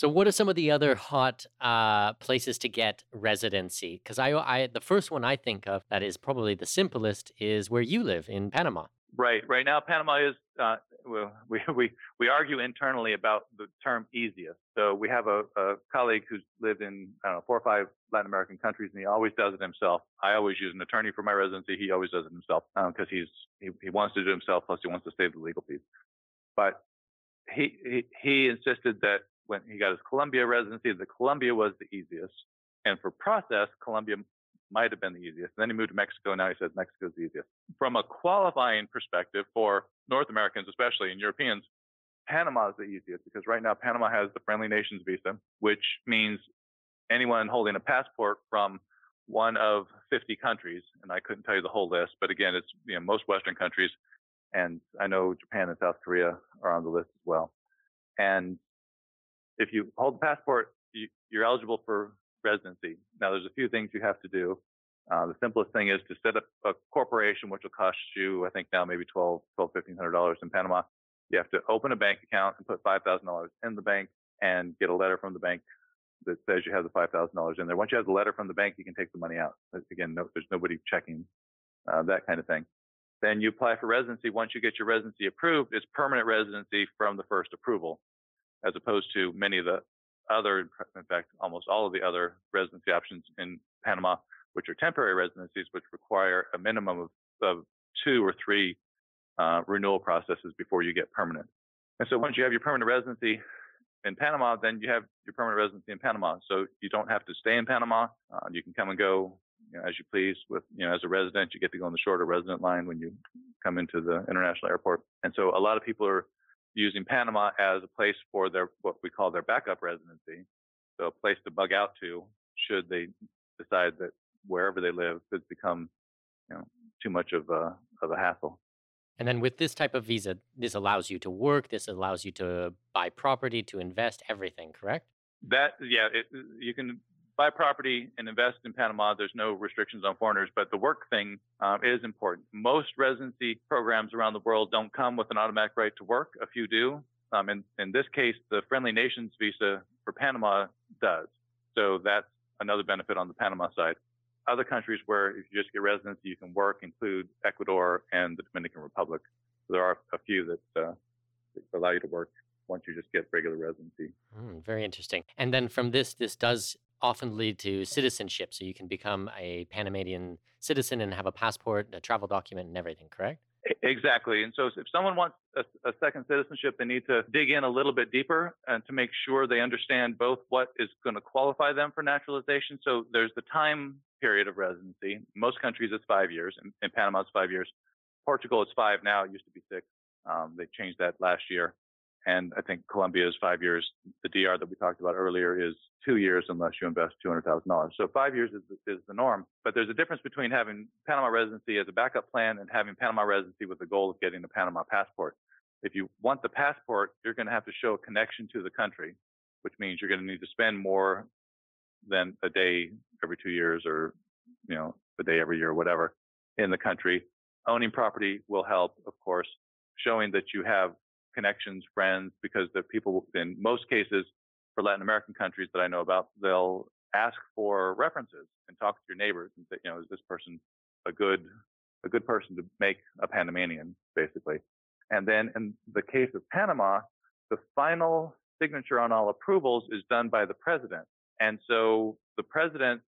S1: so, what are some of the other hot uh, places to get residency? Because I, I, the first one I think of that is probably the simplest is where you live in Panama.
S2: Right. Right now, Panama is uh, [LAUGHS] we, we, we argue internally about the term easiest. So we have a, a colleague who's lived in, I don't know, four or five Latin American countries and he always does it himself. I always use an attorney for my residency. He always does it himself because um, he's, he, he wants to do it himself. Plus he wants to save the legal fees. But he, he, he insisted that when he got his Colombia residency, the Colombia was the easiest. And for process, Colombia might have been the easiest. And then he moved to Mexico. Now he says Mexico's the easiest. From a qualifying perspective for North Americans, especially and Europeans, Panama is the easiest because right now Panama has the friendly nations visa, which means anyone holding a passport from one of 50 countries, and I couldn't tell you the whole list, but again, it's you know most Western countries, and I know Japan and South Korea are on the list as well. And if you hold the passport, you, you're eligible for residency. Now, there's a few things you have to do. Uh, the simplest thing is to set up a corporation, which will cost you, I think now maybe twelve, twelve, fifteen hundred dollars in Panama. You have to open a bank account and put five thousand dollars in the bank and get a letter from the bank that says you have the five thousand dollars in there. Once you have the letter from the bank, you can take the money out. Again, no, there's nobody checking uh, that kind of thing. Then you apply for residency. Once you get your residency approved, it's permanent residency from the first approval, as opposed to many of the other, in fact, almost all of the other residency options in Panama, which are temporary residencies, which require a minimum of, of two or three uh, renewal processes before you get permanent. And so once you have your permanent residency in Panama, then you have your permanent residency in Panama. So you don't have to stay in Panama. Uh, you can come and go you know, as you please. With you know, as a resident, you get to go on the shorter resident line when you come into the international airport. And so a lot of people are using Panama as a place for their what we call their backup residency, so a place to bug out to should they decide that wherever they live has become you know too much of a of a hassle.
S1: And then with this type of visa, this allows you to work, this allows you to buy property, to invest, everything, correct?
S2: That yeah, it, you can buy property and invest in Panama. There's no restrictions on foreigners, but the work thing uh, is important. Most residency programs around the world don't come with an automatic right to work. A few do. Um, in, in this case, the Friendly Nations visa for Panama does. So that's another benefit on the Panama side. Other countries where if you just get residency, you can work include Ecuador and the Dominican Republic. So there are a few that, uh, that allow you to work once you just get regular residency.
S1: Mm, very interesting. And then from this, this does often lead to citizenship. So you can become a Panamanian citizen and have a passport, a travel document, and everything, correct?
S2: Exactly. And so if someone wants a, a, second citizenship, they need to dig in a little bit deeper and to make sure they understand both what is going to qualify them for naturalization. So there's the time period of residency. Most countries, it's five years. In, in Panama, it's five years. Portugal, it's five now. It used to be six. Um, they changed that last year. And I think Colombia is five years. The DR that we talked about earlier is two years unless you invest $200,000. So five years is, is the norm. But there's a difference between having Panama residency as a backup plan and having Panama residency with the goal of getting the Panama passport. If you want the passport, you're going to have to show a connection to the country, which means you're going to need to spend more than a day every two years or, you know, a day every year, or whatever, in the country. Owning property will help, of course, showing that you have connections, friends, because the people in most cases for Latin American countries that I know about, they'll ask for references and talk to your neighbors and say, you know, is this person a good a good person to make a Panamanian, basically. And then in the case of Panama, the final signature on all approvals is done by the president. And so the presidents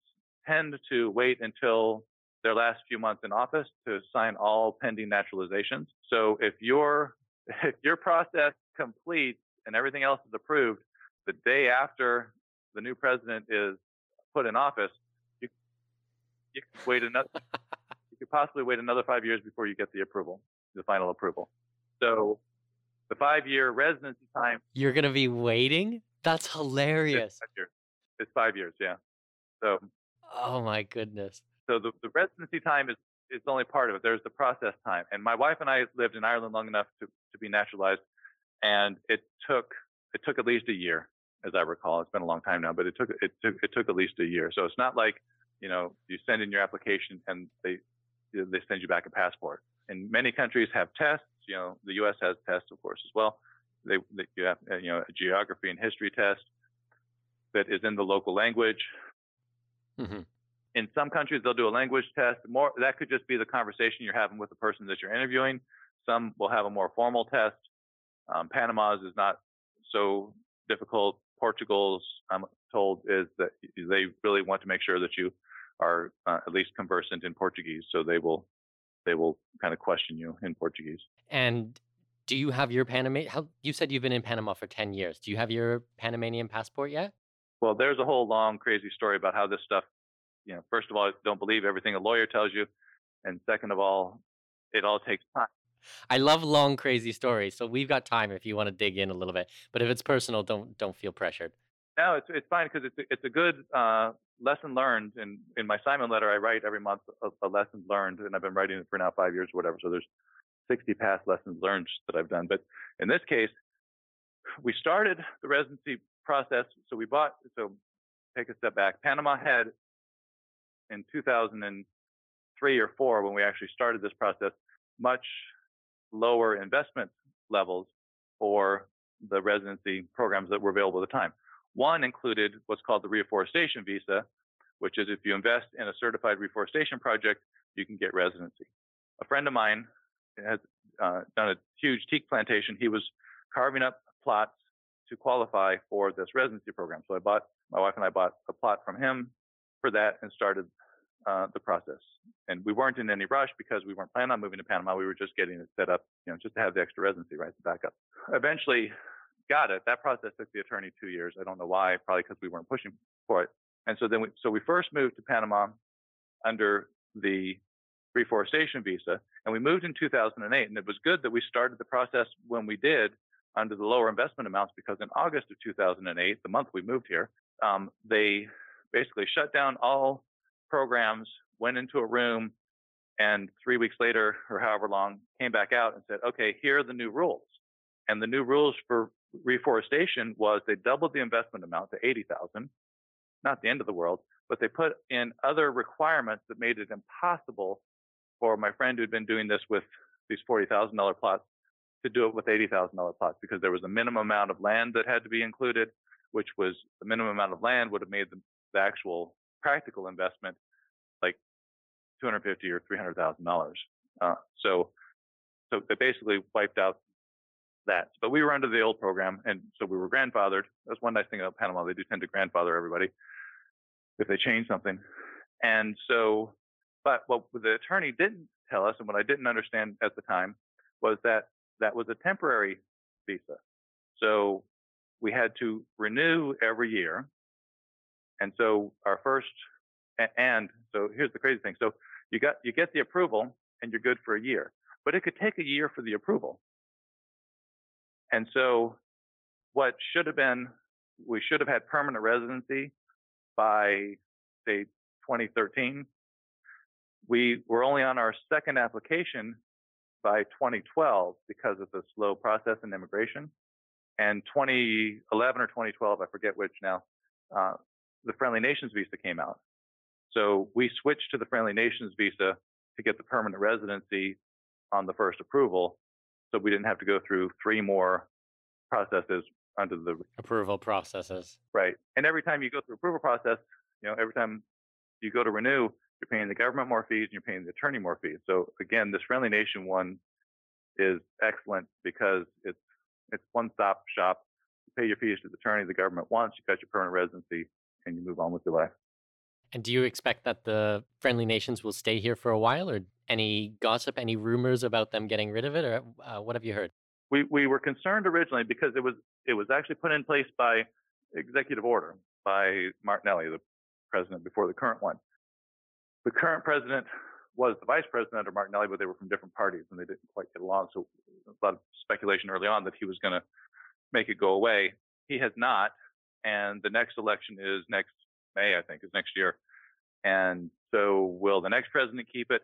S2: tend to wait until their last few months in office to sign all pending naturalizations. So if your if [LAUGHS] your process completes and everything else is approved, the day after the new president is put in office, you you could wait another [LAUGHS] you could possibly wait another five years before you get the approval, the final approval. So the five year residency time.
S1: You're gonna be waiting. That's hilarious.
S2: It's five years, it's five years yeah. So.
S1: Oh my goodness.
S2: So the, the residency time is is only part of it. There's the process time. And my wife and I lived in Ireland long enough to, to be naturalized, and it took it took at least a year, as I recall. It's been a long time now, but it took it took it took at least a year. So it's not like you know you send in your application and they they send you back a passport. And many countries have tests. You know, the U.S. has tests, of course, as well. They, they you have you know a geography and history test that is in the local language. Mm-hmm in some countries they'll do a language test. More that could just be the conversation you're having with the person that you're interviewing. Some will have a more formal test. Um, panama's is not so difficult. Portugal's i'm told is that they really want to make sure that you are uh, at least conversant in portuguese so they will they will kind of question you in portuguese.
S1: And do you have your panama how you said you've been in panama for 10 years. Do you have your panamanian passport yet?
S2: Well there's a whole long crazy story about how this stuff you know, first of all, don't believe everything a lawyer tells you, and second of all, it all takes time.
S1: I love long, crazy stories, so we've got time if you want to dig in a little bit. But if it's personal, don't don't feel pressured.
S2: No, it's it's fine because it's it's a good uh, lesson learned. And in my Simon letter, I write every month a, a lesson learned, and I've been writing it for now five years or whatever. So there's 60 past lessons learned that I've done. But in this case, we started the residency process. So we bought. So take a step back. Panama had in 2003 or four, when we actually started this process, much lower investment levels for the residency programs that were available at the time. One included what's called the reforestation visa, which is if you invest in a certified reforestation project, you can get residency. A friend of mine has uh, done a huge teak plantation. He was carving up plots to qualify for this residency program. So I bought, my wife and I bought a plot from him for that and started uh, the process. And we weren't in any rush because we weren't planning on moving to Panama. We were just getting it set up, you know, just to have the extra residency rights to back up. Eventually got it. That process took the attorney two years. I don't know why, probably because we weren't pushing for it. And so then we, so we first moved to Panama under the reforestation visa, and we moved in 2008. And it was good that we started the process when we did under the lower investment amounts because in August of 2008, the month we moved here, um, they basically shut down all programs, went into a room, and three weeks later, or however long, came back out and said, okay, here are the new rules. And the new rules for reforestation was they doubled the investment amount to 80,000, not the end of the world, but they put in other requirements that made it impossible for my friend who'd been doing this with these $40,000 plots to do it with $80,000 plots because there was a minimum amount of land that had to be included, which was the minimum amount of land would have made the, the actual practical investment like 250 or 300 thousand uh, dollars. So so they basically wiped out that. But we were under the old program, and so we were grandfathered. That's one nice thing about Panama; they do tend to grandfather everybody if they change something. And so, but what the attorney didn't tell us, and what I didn't understand at the time, was that that was a temporary visa. So we had to renew every year and so our first, and so here's the crazy thing. So you got, you get the approval and you're good for a year, but it could take a year for the approval. And so what should have been, we should have had permanent residency by say 2013. We were only on our second application by 2012 because of the slow process in immigration. And 2011 or 2012, I forget which now, uh, the Friendly Nations visa came out. So we switched to the Friendly Nations visa to get the permanent residency on the first approval. So we didn't have to go through three more processes under the
S1: approval processes.
S2: Right. And every time you go through approval process, you know, every time you go to renew, you're paying the government more fees and you're paying the attorney more fees. So again, this Friendly Nation one is excellent because it's it's one stop shop. You pay your fees to the attorney the government wants, you got your permanent residency, and you move on with your life.
S1: And do you expect that the friendly nations will stay here for a while, or any gossip, any rumors about them getting rid of it, or uh, what have you heard?
S2: We we were concerned originally because it was it was actually put in place by executive order by Martinelli, the president before the current one. The current president was the vice president of Martinelli, but they were from different parties and they didn't quite get along. So a lot of speculation early on that he was going to make it go away. He has not, and the next election is next May, I think, is next year. And so will the next president keep it?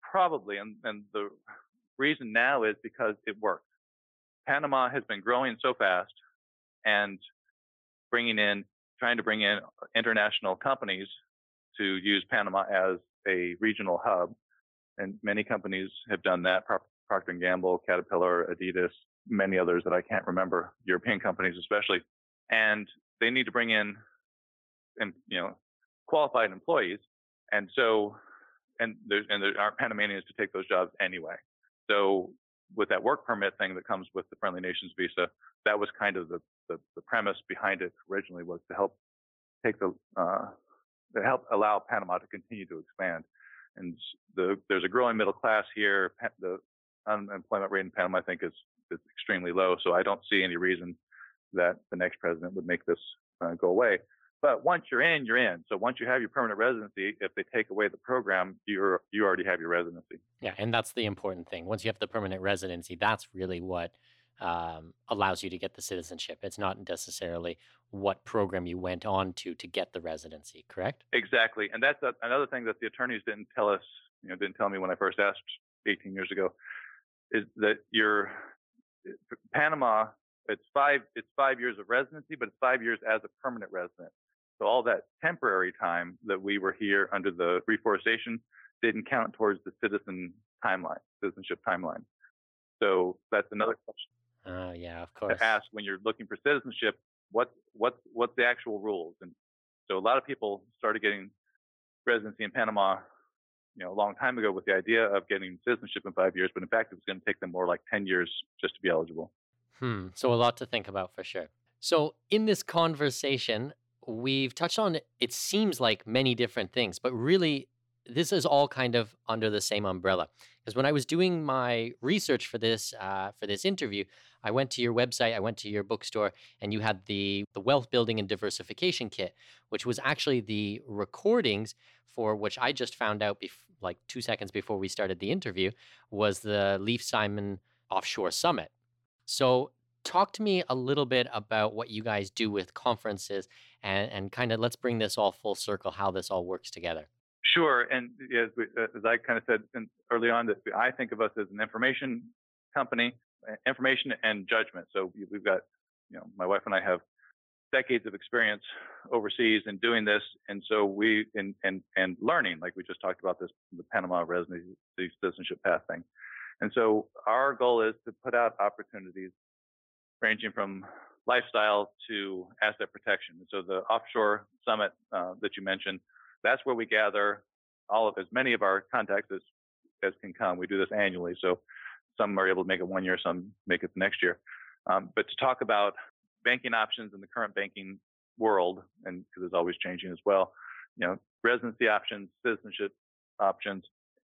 S2: Probably. And, and the reason now is because it works. Panama has been growing so fast and bringing in, trying to bring in international companies to use Panama as a regional hub. And many companies have done that. Procter & Gamble, Caterpillar, Adidas, many others that I can't remember, European companies especially. And they need to bring in, and you know, qualified employees. And so, and there, and there aren't Panamanians to take those jobs anyway. So with that work permit thing that comes with the Friendly Nations visa, that was kind of the, the, the premise behind it originally was to help take the, uh, to help allow Panama to continue to expand. And the, there's a growing middle class here. The unemployment rate in Panama, I think, is, is extremely low. So I don't see any reason that the next president would make this uh, go away. But once you're in, you're in. So once you have your permanent residency, if they take away the program, you're you already have your residency.
S1: Yeah, and that's the important thing. Once you have the permanent residency, that's really what um, allows you to get the citizenship. It's not necessarily what program you went on to to get the residency. Correct?
S2: Exactly, and that's a, another thing that the attorneys didn't tell us. You know, didn't tell me when I first asked 18 years ago, is that your Panama. It's five. It's five years of residency, but it's five years as a permanent resident. So all that temporary time that we were here under the reforestation didn't count towards the citizen timeline, citizenship timeline. So that's another question.
S1: Oh uh, yeah, of course.
S2: To ask when you're looking for citizenship, what what's what's the actual rules? And so a lot of people started getting residency in Panama, you know, a long time ago with the idea of getting citizenship in five years, but in fact it was going to take them more like ten years just to be eligible.
S1: Hmm. So a lot to think about for sure. So in this conversation, we've touched on it seems like many different things, but really this is all kind of under the same umbrella. Because when I was doing my research for this uh, for this interview, I went to your website, I went to your bookstore, and you had the the wealth building and diversification kit, which was actually the recordings for which I just found out bef- like two seconds before we started the interview was the Lief Simon Offshore Summit. So talk to me a little bit about what you guys do with conferences and, and kind of let's bring this all full circle, how this all works together.
S2: Sure. And as, we, uh, as I kind of said early on, that I think of us as an information company, uh, information and judgment. So we've got, you know, my wife and I have decades of experience overseas in doing this. And so we, and, and, and learning, like we just talked about this, the Panama residency citizenship path thing. And so our goal is to put out opportunities ranging from lifestyle to asset protection. So the offshore summit uh, that you mentioned, that's where we gather all of as many of our contacts as, as can come. We do this annually, so some are able to make it one year, some make it the next year. Um, but to talk about banking options in the current banking world, and because it's always changing as well, you know, residency options, citizenship options,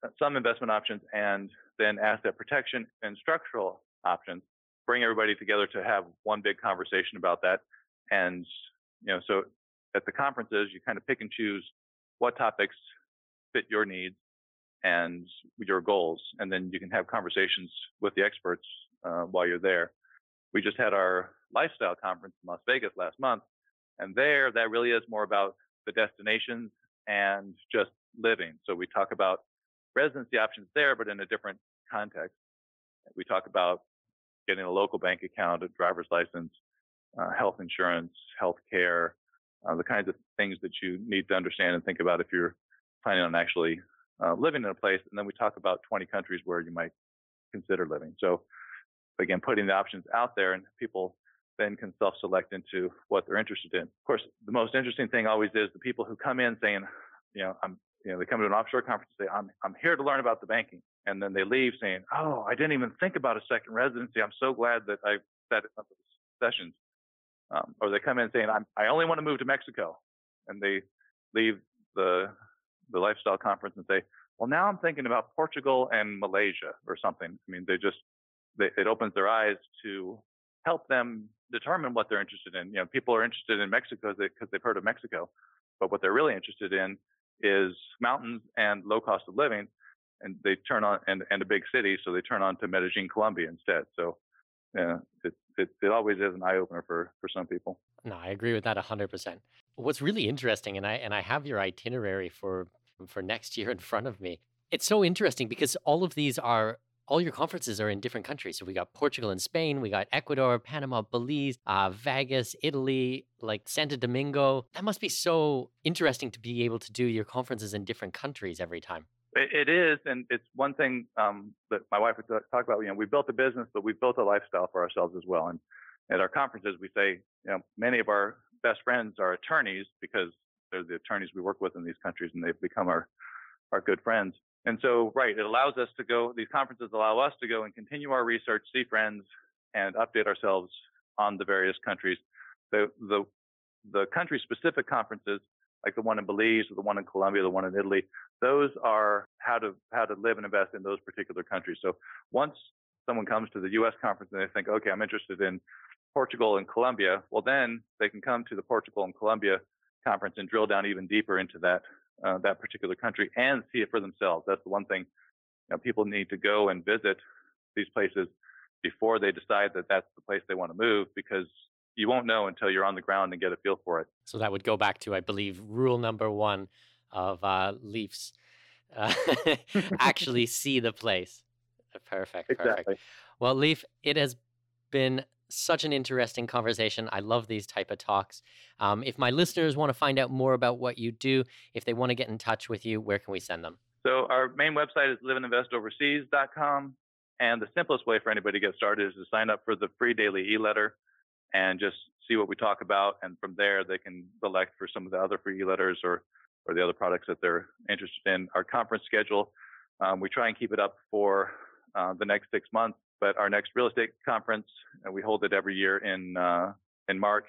S2: uh, some investment options, and then asset protection and structural options bring everybody together to have one big conversation about that. And, you know, so at the conferences, you kind of pick and choose what topics fit your needs and your goals. And then you can have conversations with the experts uh, while you're there. We just had our lifestyle conference in Las Vegas last month. And there, that really is more about the destinations and just living. So we talk about residency options there, but in a different context. We talk about getting a local bank account, a driver's license, uh, health insurance, health care, uh, the kinds of things that you need to understand and think about if you're planning on actually uh, living in a place. And then we talk about 20 countries where you might consider living. So again, putting the options out there and people then can self-select into what they're interested in. Of course, the most interesting thing always is the people who come in saying, you know, I'm, you know, they come to an offshore conference and say, I'm, I'm here to learn about the banking and then they leave saying, "Oh, I didn't even think about a second residency. I'm so glad that I set up sessions." Um, or they come in saying, i only want to move to Mexico," and they leave the the lifestyle conference and say, well, now I'm thinking about Portugal and Malaysia or something. I mean, they just they, it opens their eyes to help them determine what they're interested in. You know, people are interested in Mexico because they've heard of Mexico, but what they're really interested in is mountains and low cost of living, and they turn on and, and a big city, so they turn on to Medellin, Colombia instead. So, yeah, it, it, it always is an eye opener for for some people.
S1: No, I agree with that hundred percent. What's really interesting, and I and I have your itinerary for for next year in front of me. It's so interesting because all of these are all your conferences are in different countries. So we got Portugal and Spain, we got Ecuador, Panama, Belize, uh, Vegas, Italy, like Santo Domingo. That must be so interesting to be able to do your conferences in different countries every time.
S2: It is, and it's one thing um, that my wife would talk about. You know, we built a business, but we built a lifestyle for ourselves as well. And at our conferences, we say, you know, many of our best friends are attorneys because they're the attorneys we work with in these countries, and they've become our our good friends. And so, right, it allows us to go. These conferences allow us to go and continue our research, see friends, and update ourselves on the various countries. The the the country specific conferences like the one in Belize the one in Colombia, the one in Italy, those are how to how to live and invest in those particular countries. So once someone comes to the U.S. conference and they think, okay, I'm interested in Portugal and Colombia, well then they can come to the Portugal and Colombia conference and drill down even deeper into that uh, that particular country and see it for themselves. That's the one thing you know, people need to go and visit these places before they decide that that's the place they want to move because you won't know until you're on the ground and get a feel for it.
S1: So that would go back to, I believe, rule number one of uh, Lief's. Uh, [LAUGHS] [LAUGHS] actually see the place. Perfect. Perfect.
S2: Exactly.
S1: Well, Lief, it has been such an interesting conversation. I love these type of talks. Um, if my listeners want to find out more about what you do, if they want to get in touch with you, where can we send them?
S2: So our main website is liveandinvestoverseas.com. And the simplest way for anybody to get started is to sign up for the free daily e-letter and just see what we talk about. And from there, they can select for some of the other free e-letters or, or the other products that they're interested in. Our conference schedule, um, we try and keep it up for uh, the next six months. But our next real estate conference, uh, we hold it every year in uh, in March,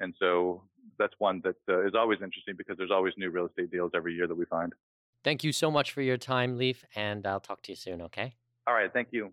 S2: and so that's one that uh, is always interesting because there's always new real estate deals every year that we find.
S1: Thank you so much for your time, Lief, and I'll talk to you soon. Okay.
S2: All right. Thank you.